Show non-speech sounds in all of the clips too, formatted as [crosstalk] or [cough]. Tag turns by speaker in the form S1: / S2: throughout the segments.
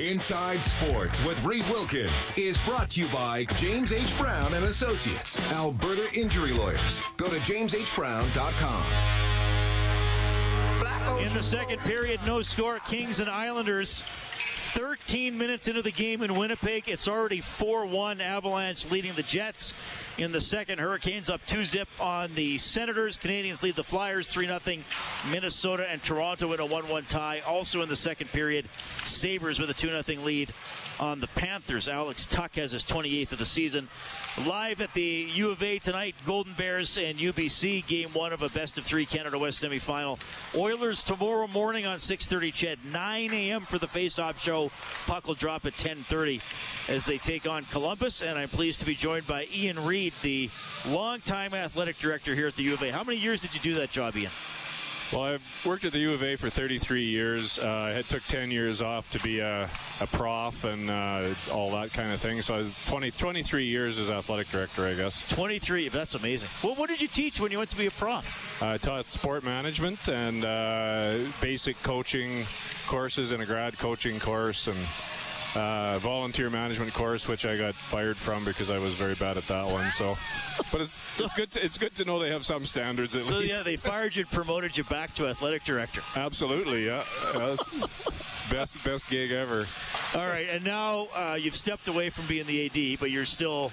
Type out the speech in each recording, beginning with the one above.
S1: Inside Sports with Reid Wilkins is brought to you by James H. Brown and Associates, Alberta Injury Lawyers. Go to jameshbrown.com.
S2: In the second period, no score. Kings and Islanders 13 minutes into the game in Winnipeg. It's already 4 1 Avalanche leading the Jets. In the second, Hurricanes up 2 zip on the Senators. Canadiens lead the Flyers 3 0. Minnesota and Toronto in a 1 1 tie. Also in the second period, Sabres with a 2 0 lead on the Panthers. Alex Tuch has his 28th of the season. Live at the U of A tonight, Golden Bears and UBC, game one of a best of three Canada West semifinal. Oilers tomorrow morning on 6:30. CHED 9 a.m. for the face-off show. Puck will drop at 10:30 as they take on Columbus. And I'm pleased to be joined by Ian Reade, the longtime athletic director here at the U of A. How many years did you do that job, Ian?
S3: Well, I've worked at the U of A for 33 years. Uh, I took 10 years off to be a, a prof and uh, all that kind of thing. So 20, 23 years as athletic director, I guess.
S2: 23, that's amazing. Well, what did you teach when you went to be a prof?
S3: I taught sport management and uh, basic coaching courses and a grad coaching course and uh, volunteer management course, which I got fired from because I was very bad at that one. So, [laughs] but it's so, it's good. To, it's good to know they have some standards at
S2: so
S3: least.
S2: yeah, they fired you, and promoted you back to athletic director.
S3: Absolutely, yeah. best best gig ever.
S2: All right, and now uh, you've stepped away from being the AD, but you're still.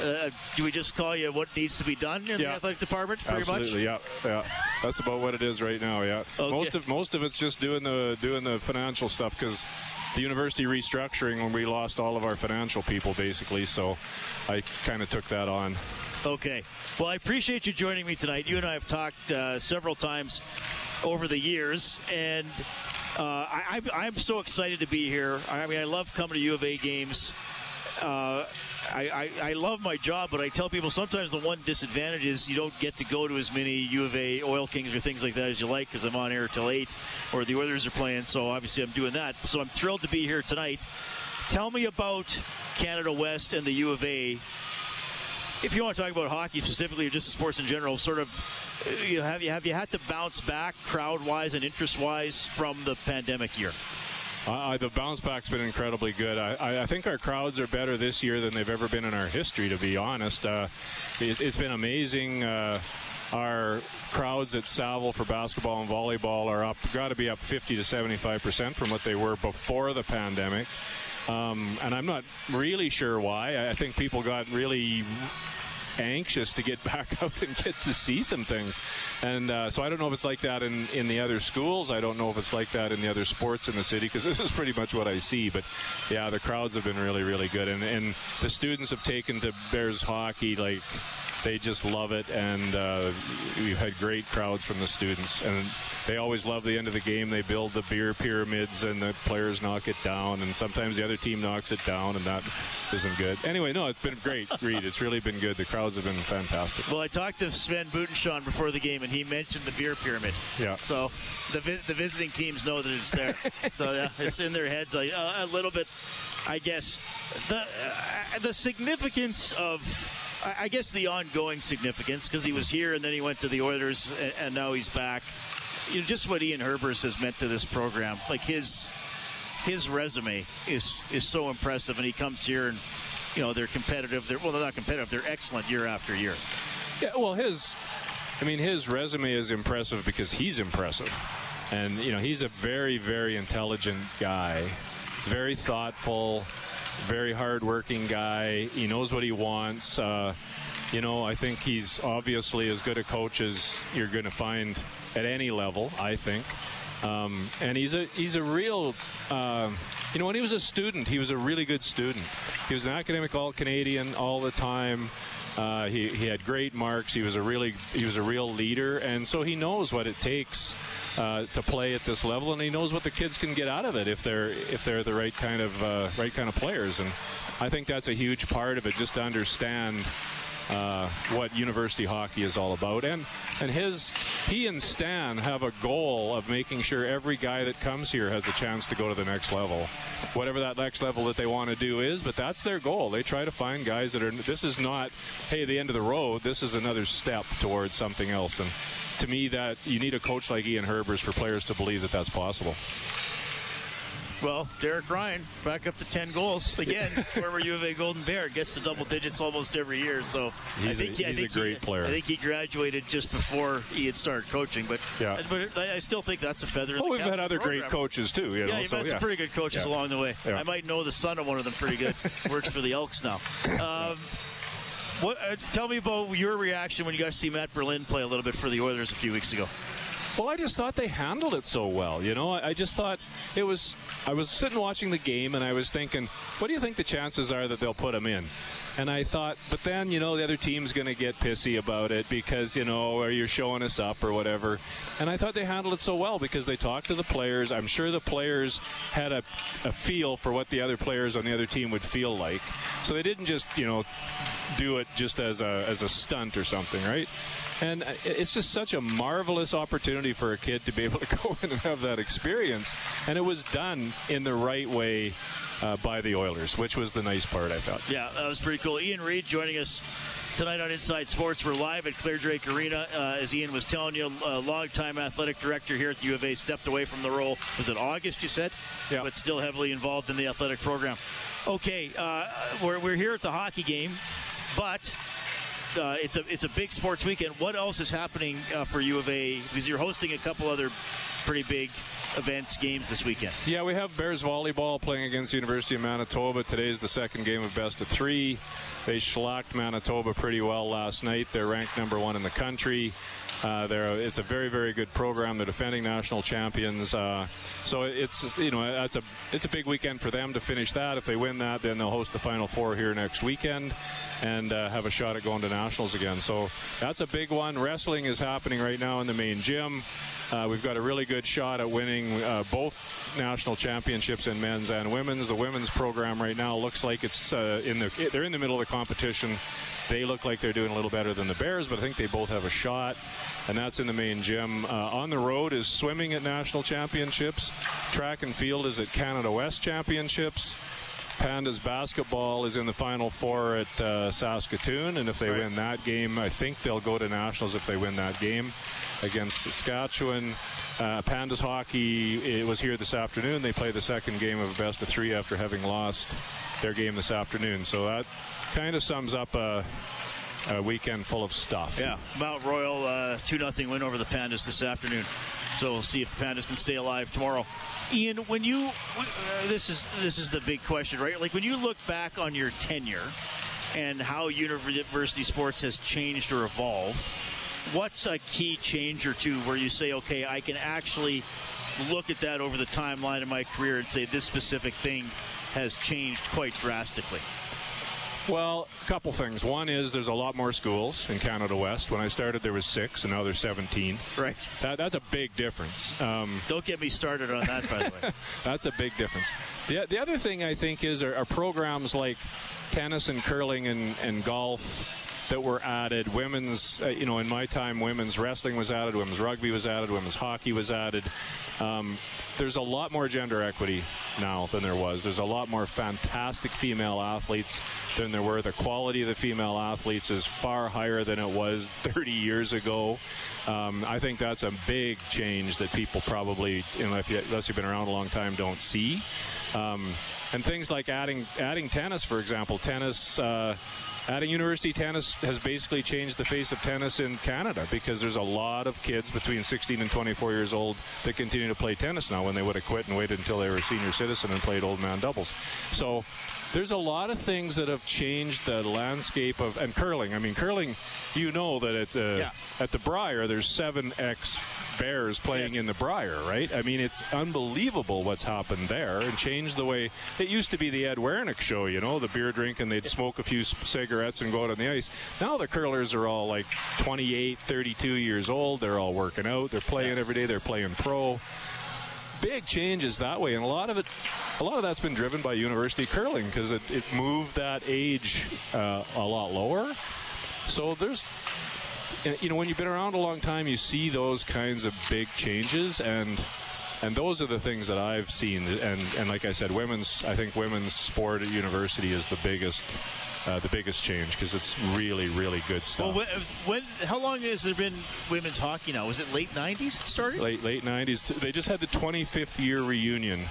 S2: Uh, do we just call you what needs to be done in yeah. the athletic department? Pretty
S3: Absolutely,
S2: much?
S3: yeah, yeah. That's about what it is right now. Yeah.
S2: Okay.
S3: Most of most of it's just doing the doing the financial stuff because the university restructuring when we lost all of our financial people basically. So I kind of took that on.
S2: Okay. Well, I appreciate you joining me tonight. You and I have talked uh, several times over the years, and uh, I, am so excited to be here. I mean, I love coming to U of A games. Uh, I, I, love my job, but I tell people sometimes the one disadvantage is you don't get to go to as many U of A Oil Kings or things like that as you like because I'm on air till 8 or the Oilers are playing, so obviously I'm doing that. So I'm thrilled to be here tonight. Tell me about Canada West and the U of A. If you want to talk about hockey specifically or just sports in general, sort of, you know, have you have you had to bounce back crowd wise and interest wise from the pandemic year?
S3: Uh, the bounce back's been incredibly good. I, I, think our crowds are better this year than they've ever been in our history, to be honest. Uh, it, has been amazing. Uh, our crowds at Saville for basketball and volleyball are up, got to be up 50 to 75 percent from what they were before the pandemic. Um, and I'm not really sure why. I think people got really anxious to get [laughs] back out and get to see some things. And uh, so I don't know if it's like that in, in the other schools. I don't know if it's like that in the other sports in the city because [laughs] this is pretty much what I see. But yeah, the crowds have been really, really good. And, and the students have taken to Bears hockey like they just love it, and uh, we've had great crowds from the students, and they always love the end of the game. They build the beer pyramids, and the players knock it down, and sometimes the other team knocks it down, and that isn't good. Anyway, no, it's been great, [laughs] Reid. It's really been good. The crowds have been fantastic.
S2: Well, I talked to Sven Butenschon before the game, and he mentioned the beer pyramid.
S3: Yeah.
S2: So the vi- the visiting teams know that it's there. [laughs] so yeah, it's in their heads like, uh, a little bit. I guess the uh, the significance of I guess the ongoing significance because he was here and then he went to the Oilers and, and now he's back. You know, just what Ian Herbers has meant to this program, like his his resume is is so impressive, and he comes here and you know they're competitive. They're well, they're not competitive. They're excellent year after year.
S3: Yeah, well, his, I mean, his resume is impressive because he's impressive, and you know he's a very very intelligent guy, very thoughtful very hardworking guy. He knows what he wants. Uh, you know, I think he's obviously as good a coach as you're going to find at any level. I think. Um, and he's a he's a real uh, you know when he was a student he was a really good student he was an academic all Canadian all the time Uh, he, he had great marks. He was a really he was a real leader, and so he knows what it takes uh, to play at this level, and he knows what the kids can get out of it if they're if they're the right kind of uh, right kind of players. And I think that's a huge part of it, just to understand uh, what university hockey is all about. And and his he and Stan have a goal of making sure every guy that comes here has a chance to go to the next level, whatever that next level that they want to do is. But that's their goal. They try to find guys that are. This is not hey the end of the road. This is another step towards something else. And to me, that you need a coach like Ian Herbers for players to believe that that's possible.
S2: Well, Derek Ryan back up to 10 goals again. [laughs] former U of A Golden Bear gets to double digits almost every year. So
S3: he's
S2: I think,
S3: a,
S2: I think
S3: a great
S2: he,
S3: player.
S2: I think he graduated just before he had started coaching. But
S3: yeah.
S2: but I still think that's a feather.
S3: Well, we've
S2: had
S3: other
S2: program.
S3: great coaches too. You know,
S2: yeah, you've
S3: so,
S2: had
S3: yeah.
S2: some pretty good coaches
S3: yeah.
S2: along the way.
S3: Yeah.
S2: I might know the son of one of them pretty good. [laughs] Works for the Elks now. Um, what? Uh, tell me about your reaction when you guys see Matt Berlin play a little bit for the Oilers a few weeks ago.
S3: Well, I just thought they handled it so well. You know, I, I just thought it was. I was sitting watching the game and I was thinking, what do you think the chances are that they'll put him in? And I thought, but then you know the other team's going to get pissy about it because you know, or you're showing us up or whatever. And I thought they handled it so well because they talked to the players. I'm sure the players had a, a feel for what the other players on the other team would feel like. So they didn't just you know do it just as a as a stunt or something, right? And uh, it's just such a marvelous opportunity for a kid to be able to [laughs] go in and have that experience. And it was done in the right way uh, by the Oilers, which was the nice part, I felt.
S2: Yeah, that was pretty cool. Ian Reade joining us tonight on Inside Sports. We're live at Clare Drake Arena. Uh, as Ian was telling you, a longtime athletic director here at the U of A stepped away from the role. Was it August, you said?
S3: Yeah.
S2: But still heavily involved in the athletic program. Okay, uh, we're, we're here at the hockey game, but uh, it's a it's a big sports weekend. What else is happening uh, for U of A? Because you're hosting a couple other pretty big events, games this weekend.
S3: Yeah, we have Bears volleyball playing against the University of Manitoba. Today is the second game of best of three. They schlocked Manitoba pretty well last night. They're ranked number one in the country. Uh, it's a very, very good program. They're defending national champions. Uh, so it's you know that's a it's a big weekend for them to finish that. If they win that, then they'll host the Final Four here next weekend and uh, have a shot at going to nationals again. So that's a big one. Wrestling is happening right now in the main gym. Uh, we've got a really good shot at winning uh, both national championships in men's and women's. The women's program right now looks like it's uh, in the they're in the middle of the competition. They look like they're doing a little better than the Bears, but I think they both have a shot, and that's in the main gym. Uh, on the road is swimming at national championships. Track and field is at Canada West championships. Pandas basketball is in the Final Four at uh, Saskatoon, and if they
S2: Right.
S3: win that game, I think they'll go to nationals if they win that game against Saskatchewan. Uh, Pandas hockey it was here this afternoon. They play the second game of a best of three after having lost their game this afternoon. So that kind of sums up a, a weekend full of stuff.
S2: Yeah, Mount Royal uh, two 0 win over the Pandas this afternoon. So we'll see if the Pandas can stay alive tomorrow. Ian, when you uh, this is this is the big question, right? Like when you look back on your tenure and how university sports has changed or evolved, what's a key change or two where you say, okay, I can actually look at that over the timeline of my career and say this specific thing has changed quite drastically.
S3: Well, a couple things. One is there's a lot more schools in Canada West. When I started, there was six, and now there's 17.
S2: Right.
S3: That, that's a big difference. Um,
S2: Don't get me started on that, by the way. [laughs]
S3: That's a big difference. The, the other thing I think is are, are programs like tennis and curling and, and golf that were added. Women's, uh, you know, in my time, women's wrestling was added, women's rugby was added, women's hockey was added. Um, there's a lot more gender equity now than there was. There's a lot more fantastic female athletes than there were. The quality of the female athletes is far higher than it was [laughs] 30 years ago. Um, I think that's a big change that people probably, you know, you, unless you've been around a long time, don't see. Um, and things like adding adding tennis, for example, tennis. Uh, Adding university tennis has basically changed the face of tennis in Canada because there's a lot of kids between 16 and 24 years old that continue to play tennis now when they would have quit and waited until they were a senior Citizen and played old man doubles. So there's a lot of things that have changed the landscape of and curling. I mean, curling. You know that at the
S2: Yeah.
S3: at the Brier, there's seven ex Bears playing
S2: Yes.
S3: in the Brier, right? I mean, it's unbelievable what's happened there and changed the way it used to be the Ed Werenich show. You know, the beer drinking, they'd smoke a few cigarettes and go out on the ice. Now the curlers are all like 28, 32 years old. They're all working out. They're playing every day. They're playing pro big changes that way, and a lot of it, a lot of that's been driven by university curling because it, it moved that age uh, a lot lower. So there's, you know, when you've been around a long time, you see those kinds of big changes, and and those are the things that I've seen. And and like I said, women's, I think women's sport at university is the biggest. Uh, the biggest change because it's really, really good stuff.
S2: Well, when, when how long has there been women's hockey now? Was it late '90s it started?
S3: late late 90s. They just had the 25th year reunion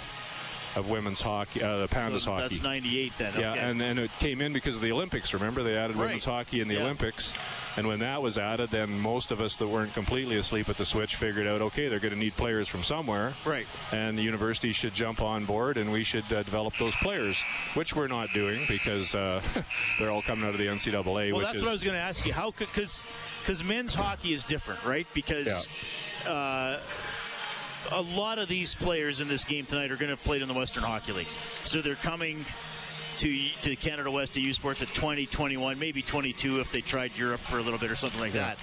S3: of women's hockey, uh, the Pandas
S2: So
S3: hockey.
S2: That's '98 then.
S3: Yeah,
S2: okay.
S3: and, and it came in because of the Olympics. Remember, they added
S2: Right.
S3: women's hockey in the
S2: Yeah.
S3: Olympics. And when that was added, then most of us that weren't completely asleep at the switch figured out, okay, they're going to need players from somewhere.
S2: Right.
S3: And the university should jump on board and we should uh, develop those players, which we're not doing because uh, [laughs] they're all coming out of the NCAA.
S2: well, that's
S3: is,
S2: what I was going to ask you. How could because because men's hockey is different, right? Because. Uh, a lot of these players in this game tonight are going to have played in the Western Hockey League, so they're coming to to Canada West to U Sports at 20, 21, maybe 22 if they tried Europe for a little bit or something like that.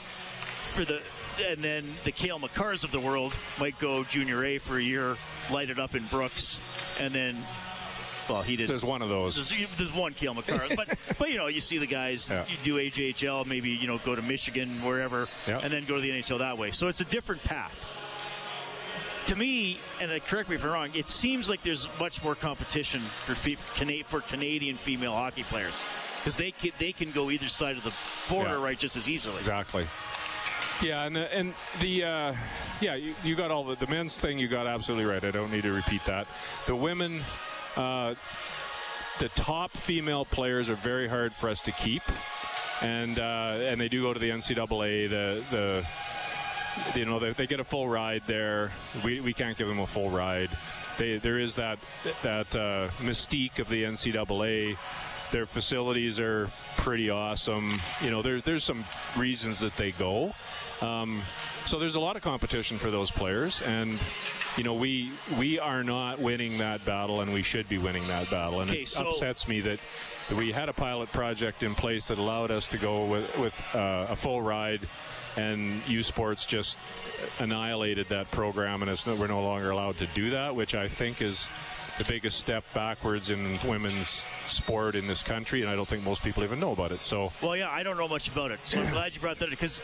S2: For the and then the Cale Makars of the world might go junior A for a year, light it up in Brooks, and then well he did.
S3: There's one of those.
S2: There's, there's one Cale Makar, [laughs] but but you know you see the guys
S3: Yeah.
S2: you do AJHL, maybe you know go to Michigan wherever,
S3: Yeah.
S2: and then go to the NHL that way. So it's a different path. To me, and uh, correct me if I'm wrong, it seems like there's much more competition for for Canadian female hockey players because they can, they can go either side of the border
S3: Yeah.
S2: right just as easily.
S3: Exactly. Yeah, and the, and the uh, yeah, you, you got all the, the men's thing. You got absolutely right. I don't need to repeat that. The women, uh, the top female players are very hard for us to keep, and uh, and they do go to the NCAA. The the you know they, they get a full ride there. We, we can't give them a full ride. They, there is that that uh, mystique of the NCAA. Their facilities are pretty awesome. You know, there, there's some reasons that they go. Um, so there's a lot of competition for those players, and you know we we are not winning that battle, and we should be winning that battle. And
S2: Okay,
S3: it
S2: so-
S3: upsets me that we had a pilot project in place that allowed us to go with with uh, a full ride, and U Sports just annihilated that program, and it's we're no longer allowed to do that, which I think is the biggest step backwards in women's sport in this country, and I don't think most people even know about it. So
S2: Well, yeah, I don't know much about it, so I'm glad you brought that up because.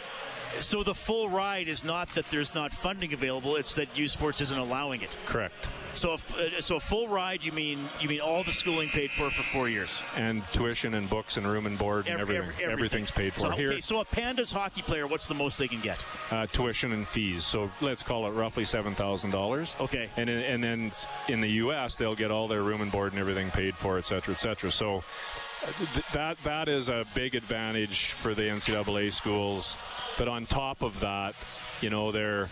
S2: So the full ride is not that there's not funding available; it's that U Sports isn't allowing it.
S3: correct.
S2: So, if, uh, so a full ride, you mean you mean all the schooling paid for for four years?
S3: and tuition and books and room and board and
S2: Every-
S3: everything.
S2: every-
S3: Everything's paid for
S2: So,
S3: here.
S2: okay, so a Pandas hockey player, what's the most they can get?
S3: uh, tuition and fees. So let's call it roughly seven thousand dollars.
S2: Okay.
S3: And and then in the U.S. they'll get all their room and board and everything paid for, et cetera, et cetera. So that that is a big advantage for the NCAA schools. But on top of that, you know, they're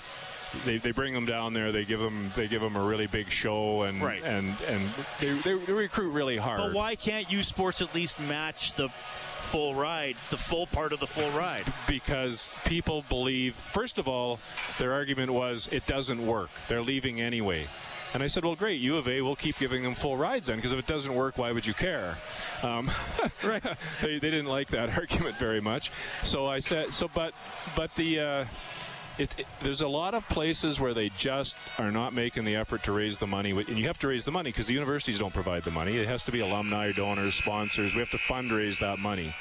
S3: they, they bring them down there. They give them they give them a really big show and
S2: Right.
S3: and and they, they, they recruit really hard.
S2: But why can't U Sports at least match the full ride, the full part of the full ride?
S3: because people believe, first of all, their argument was it doesn't work. They're leaving anyway. And I said, well, great, U of A, we'll keep giving them full rides then, because if it doesn't work, why would you care? Um, [laughs] right. they, they didn't like that [laughs] argument very much. So I said, so, but, but the, uh, it, it- there's a lot of places where they just are not making the effort to raise the money, and you have to raise the money because the universities don't provide the money. It has to be alumni, donors, sponsors. We have to fundraise that money.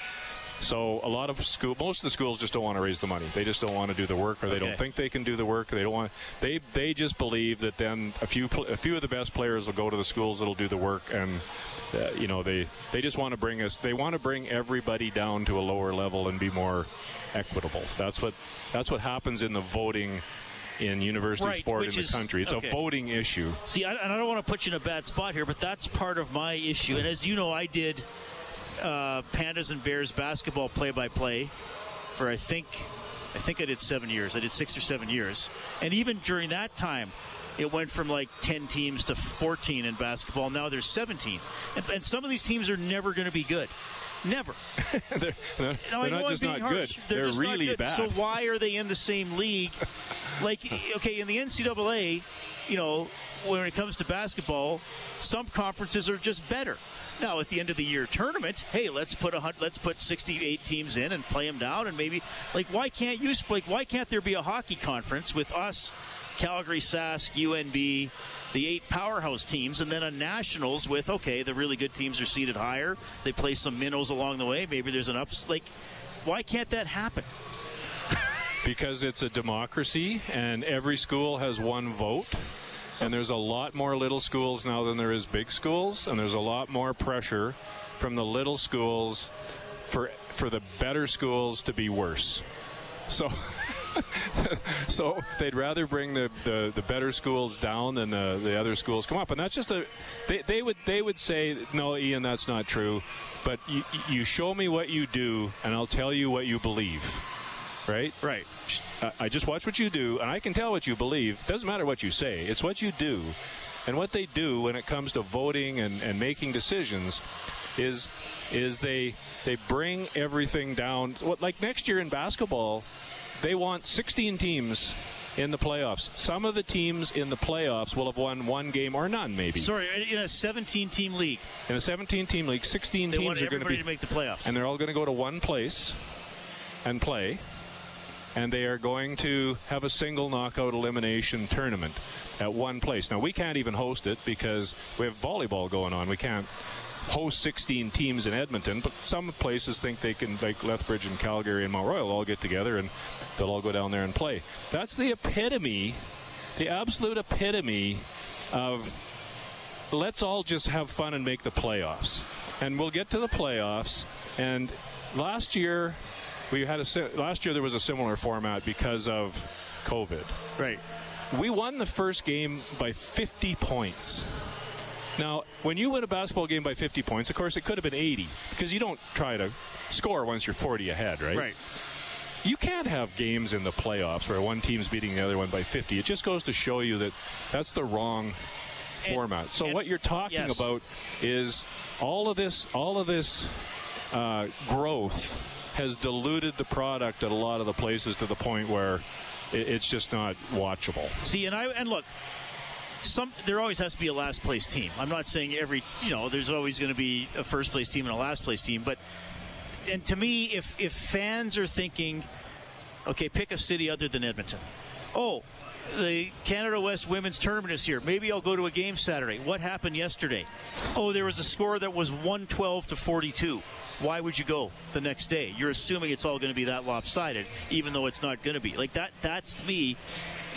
S3: So a lot of school, most of the schools just don't want to raise the money. They just don't want to do the work, or they
S2: Okay.
S3: don't think they can do the work. They don't want. They they just believe that then a few a few of the best players will go to the schools that'll do the work, and uh, you know they they just want to bring us. They want to bring everybody down to a lower level and be more equitable. That's what that's what happens in the voting in university
S2: Right,
S3: sport in the
S2: is-
S3: country. It's
S2: okay.
S3: a voting issue.
S2: See, I, and I don't want to put you in a bad spot here, but that's part of my issue. And as you know, I did uh, Pandas and Bears basketball play-by-play for I think I think I did seven years. I did six or seven years, and even during that time, it went from like 10 teams to 14 in basketball. Now there's 17. And, and some of these teams are never going to be good. Never. [laughs]
S3: they're, they're,
S2: Now,
S3: they're not just not
S2: harsh.
S3: good.
S2: They're,
S3: They're, really
S2: good.
S3: bad.
S2: So why are they in the same league? [laughs] like, okay, in the NCAA, you know, when it comes to basketball, some conferences are just better. Now, at the end of the year tournament, hey, let's put a let's put 68 teams in and play them down, and maybe like why can't you like why can't there be a hockey conference with us, Calgary, Sask, UNB, the eight powerhouse teams, and then a nationals with okay, the really good teams are seated higher. They play some minnows along the way. Maybe there's an ups like. Why can't that happen? [laughs]
S3: because it's a democracy and every school has one vote. And there's a lot more little schools now than there is big schools, and there's a lot more pressure from the little schools for for the better schools to be worse. So [laughs] so they'd rather bring the, the, the better schools down than the, the other schools come up. And that's just a they, they would they would say, No, Ian, that's not true. But you, you show me what you do and I'll tell you what you believe right?
S2: Right.
S3: I- I just watch what you do, and I can tell what you believe. Doesn't matter what you say; it's what you do, and what they do when it comes to voting and, and making decisions is is they they bring everything down. What like next year in basketball, they want 16 teams in the playoffs. Some of the teams in the playoffs will have won one game or none, maybe.
S2: Sorry, in a 17-team league,
S3: In a 17-team league, 16
S2: they
S3: teams
S2: want
S3: are going to be
S2: to make the playoffs.
S3: and they're all going to go to one place and play. And they are going to have a single knockout elimination tournament at one place. Now, we can't even host it because we have volleyball going on. We can't host 16 teams in Edmonton, but some places think they can, like Lethbridge and Calgary and Mount Royal, all get together and they'll all go down there and play. That's the epitome, the absolute epitome of let's all just have fun and make the playoffs. And we'll get to the playoffs. And last year, we had a last year there was a similar format because of COVID.
S2: right.
S3: We won the first game by 50 points. Now, when you win a basketball game by 50 points, of course, it could have been 80 because you don't try to score once you're 40 ahead, right?
S2: Right.
S3: You can't have games in the playoffs where one team's beating the other one by 50. It just goes to show you that that's the wrong
S2: And-
S3: format. So what you're talking
S2: yes.
S3: about is all of this, all of this uh, growth has diluted the product at a lot of the places to the point where it, it's just not watchable.
S2: See, and I and look, some there always has to be a last place team. I'm not saying every you know there's always going to be a first place team and a last place team, but and to me, if if fans are thinking, okay, pick a city other than Edmonton. Oh, the Canada West Women's Tournament is here. Maybe I'll go to a game Saturday. What happened yesterday? Oh, there was a score that was 112 to 42. Why would you go the next day? You're assuming it's all going to be that lopsided, even though it's not going to be. Like that. That's me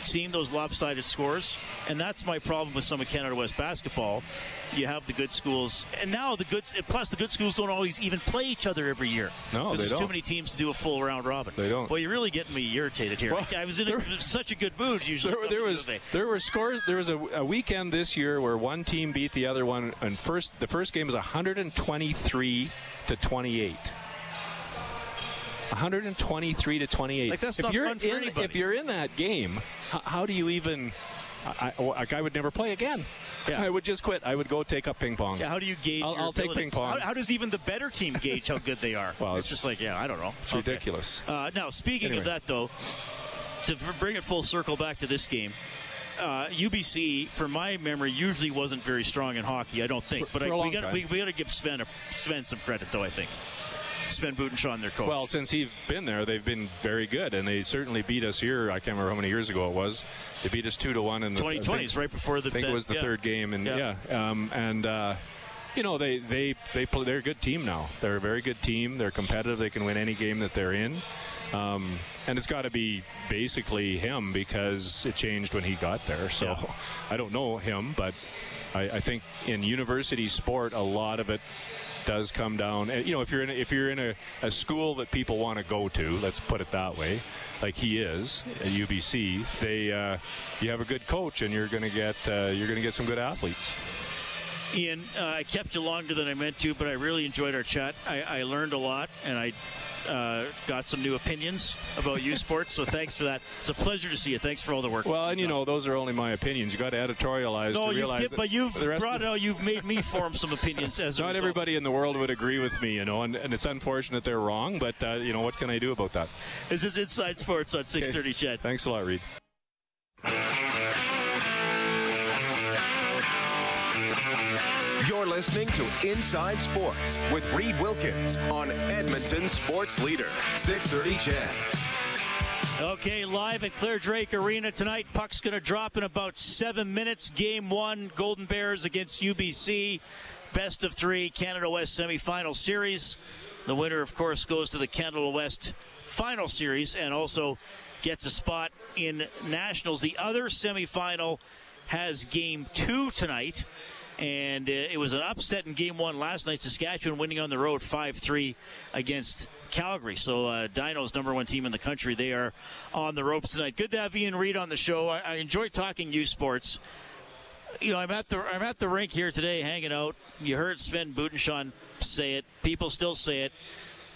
S2: seeing those lopsided scores, and that's my problem with some of Canada West basketball. You have the good schools, and now the good. Plus, the good schools don't always even play each other every year.
S3: No, they
S2: there's too
S3: don't.
S2: many teams to do a full round robin.
S3: They don't.
S2: Well, you're really getting me irritated here.
S3: Well, [laughs]
S2: I was in a, [laughs] such a good mood usually.
S3: There, there was there were scores. There was a, a weekend this year where one team beat the other one, and first the first game was 123 to 28. 123 to 28.
S2: Like, that's
S3: if
S2: not
S3: you're
S2: fun for
S3: in,
S2: anybody.
S3: If you're in that game, how, how do you even? I, I, like I would never play again.
S2: Yeah. [laughs]
S3: I would just quit. I would go take up ping pong.
S2: Yeah, how do you gauge?
S3: I'll-
S2: your
S3: I'll take ping pong.
S2: How, how does even the better team gauge how good they are? [laughs]
S3: Well,
S2: it's,
S3: it's-
S2: just like, yeah, I don't know.
S3: It's
S2: Okay.
S3: ridiculous.
S2: Uh, now, speaking of that, though, to bring it full circle back to this game, uh, UBC, from my memory, usually wasn't very strong in hockey. I don't think,
S3: For-
S2: but
S3: for
S2: I,
S3: a
S2: we got we, we got to give Sven a, Sven some credit, though. I think Sven Butenschon, their coach.
S3: Well, since he's been there, they've been very good, and they certainly beat us here. I can't remember how many years ago it was. They beat us two to one in the
S2: 2020
S3: I think-
S2: right before the.
S3: I think it was the
S2: yeah.
S3: third game, and
S2: Yeah.
S3: yeah, um, and uh, you know they they they play. They're a good team now. They're a very good team. They're competitive. They can win any game that they're in. Um, and it's got to be basically him because it changed when he got there. So
S2: Yeah. [laughs]
S3: I don't know him, but I, I think in university sport, a lot of it does come down. and, You know, if you're in a, if you're in a, a school that people want to go to, let's put it that way, like he is at UBC, they uh, you have a good coach, and you're going to get uh, you're going to get some good athletes.
S2: Ian, uh, I kept you longer than I meant to, but I really enjoyed our chat. I, I learned a lot, and I uh, got some new opinions about U Sports. So thanks for that. It's a pleasure to see you. Thanks for all the work.
S3: Well, and you know, those are only my opinions. You got to editorialize
S2: no,
S3: to
S2: you've, but you've brought out, you've made me form some opinions as
S3: not everybody in the world would agree with me, you know, and, and it's unfortunate they're wrong, but uh, you know, what can I do about that?
S2: This is Inside Sports on 6:30. Okay.
S3: Thanks a lot, Reid.
S1: You're listening to Inside Sports with Reid Wilkins on Edmonton Sports Leader, 630 CHED.
S2: Okay, live at Clare Drake Arena tonight. Puck's going to drop in about seven minutes. Game one, Golden Bears against UBC. Best of three, Canada West semifinal series. The winner, of course, goes to the Canada West final series and also gets a spot in Nationals. The other semifinal has game two tonight and uh, it was an upset in game one last night. Saskatchewan winning on the road 5 3 against Calgary. So, uh, Dinos number one team in the country. They are on the ropes tonight. Good to have Ian Reade on the show. I, I enjoy talking U Sports. You know, I'm at the I'm at the rink here today, hanging out. You heard Sven Butenschon say it. People still say it.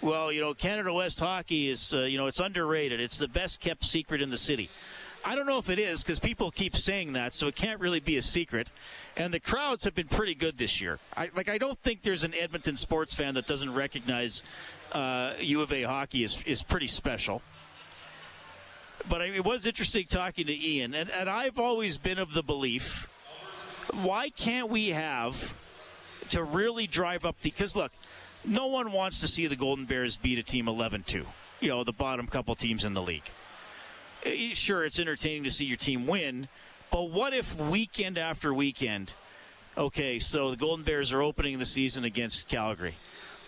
S2: Well, you know, Canada West hockey is, uh, you know, it's underrated. It's the best kept secret in the city. I don't know if it is because people keep saying that, so it can't really be a secret. And the crowds have been pretty good this year. I, like I don't think there's an Edmonton sports fan that doesn't recognize uh, U of A hockey is is pretty special. But I it was interesting talking to Ian, and, and I've always been of the belief: why can't we have to really drive up the? Because look, no one wants to see the Golden Bears beat a team 11-2. You know, the bottom couple teams in the league. Eh, sure, it's entertaining to see your team win, but what if weekend after weekend, okay, so the Golden Bears are opening the season against Calgary.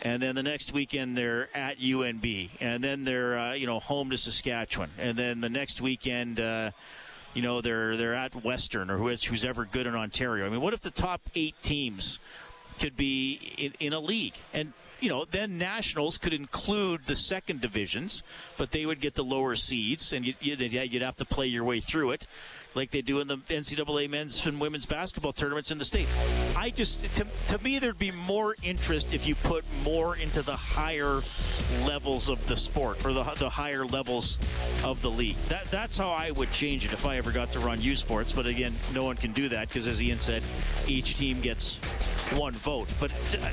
S2: And then the next weekend they're at UNB, and then they're uh, you know home to Saskatchewan, and then the next weekend, uh, you know they're they're at Western or who's who's ever good in Ontario. I mean, what if the top eight teams could be in, in a league? And you know, then nationals could include the second divisions, but they would get the lower seeds, and you'd, you'd have to play your way through it like they do in the NCAA men's and women's basketball tournaments in the States. I just, to, to me, there'd be more interest if you put more into the higher levels of the sport or the, the higher levels of the league. That, that's how I would change it if I ever got to run U Sports. But again, no one can do that because, as Ian said, each team gets one vote. But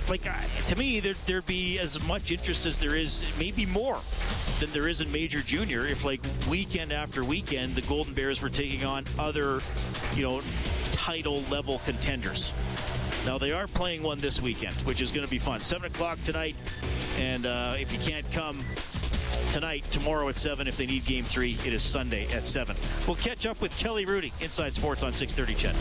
S2: like to me, there, there'd be as much interest as there is, maybe more than there is in Major Junior. If like weekend after weekend, the Golden Bears were taking on other, you know, title level contenders. Now they are playing one this weekend, which is going to be fun. Seven o'clock tonight, and uh, if you can't come tonight, tomorrow at 7. If they need game three, it is Sunday at 7. We'll catch up with Kelly Rudy Inside Sports on 630 CHED.